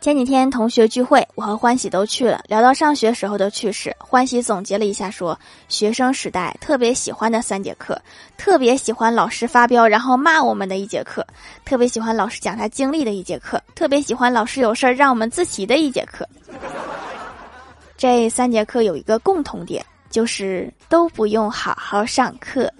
前几天同学聚会我和欢喜都去了聊到上学时候的趣事欢喜总结了一下说学生时代特别喜欢的三节课特别喜欢老师发飙然后骂我们的一节课特别喜欢老师讲他经历的一节课特别喜欢老师有事儿让我们自习的一节课。这三节课有一个共同点就是都不用好好上课。